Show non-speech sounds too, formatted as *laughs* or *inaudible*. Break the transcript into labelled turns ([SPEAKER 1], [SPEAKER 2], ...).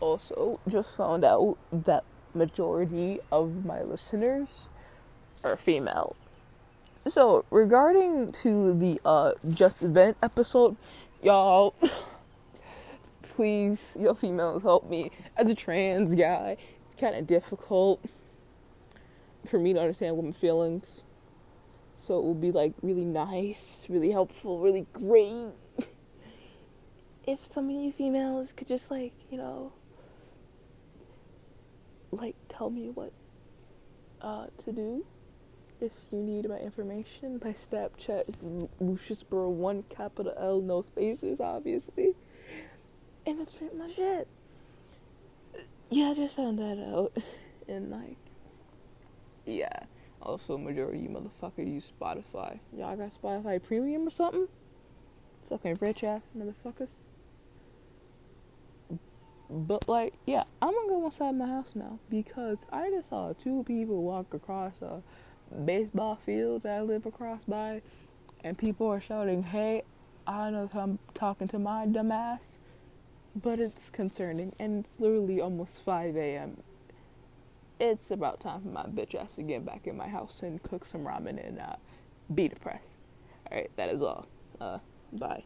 [SPEAKER 1] also just found out that majority of my listeners are female. So regarding to the uh just event episode, y'all *laughs* please, your females help me. As a trans guy, it's kinda difficult for me to understand women's feelings. So it would be like really nice, really helpful, really great *laughs* if some of you females could just like, you know, like tell me what uh, to do. If you need my information, my Snapchat is Luciusboro one capital L no spaces, obviously. And that's pretty much it. Yeah, I just found that out. *laughs* And like yeah. Also majority motherfuckers use Spotify. Y'all got Spotify premium or something? Fucking rich ass motherfuckers. But like, yeah, I'm gonna go inside my house now because I just saw two people walk across a baseball field that I live across by, and people are shouting, "Hey, I know if I'm talking to my dumbass," but it's concerning, and it's literally almost 5 a.m. It's about time for my bitch ass to get back in my house and cook some ramen and uh, be depressed. All right, that is all. Uh, bye.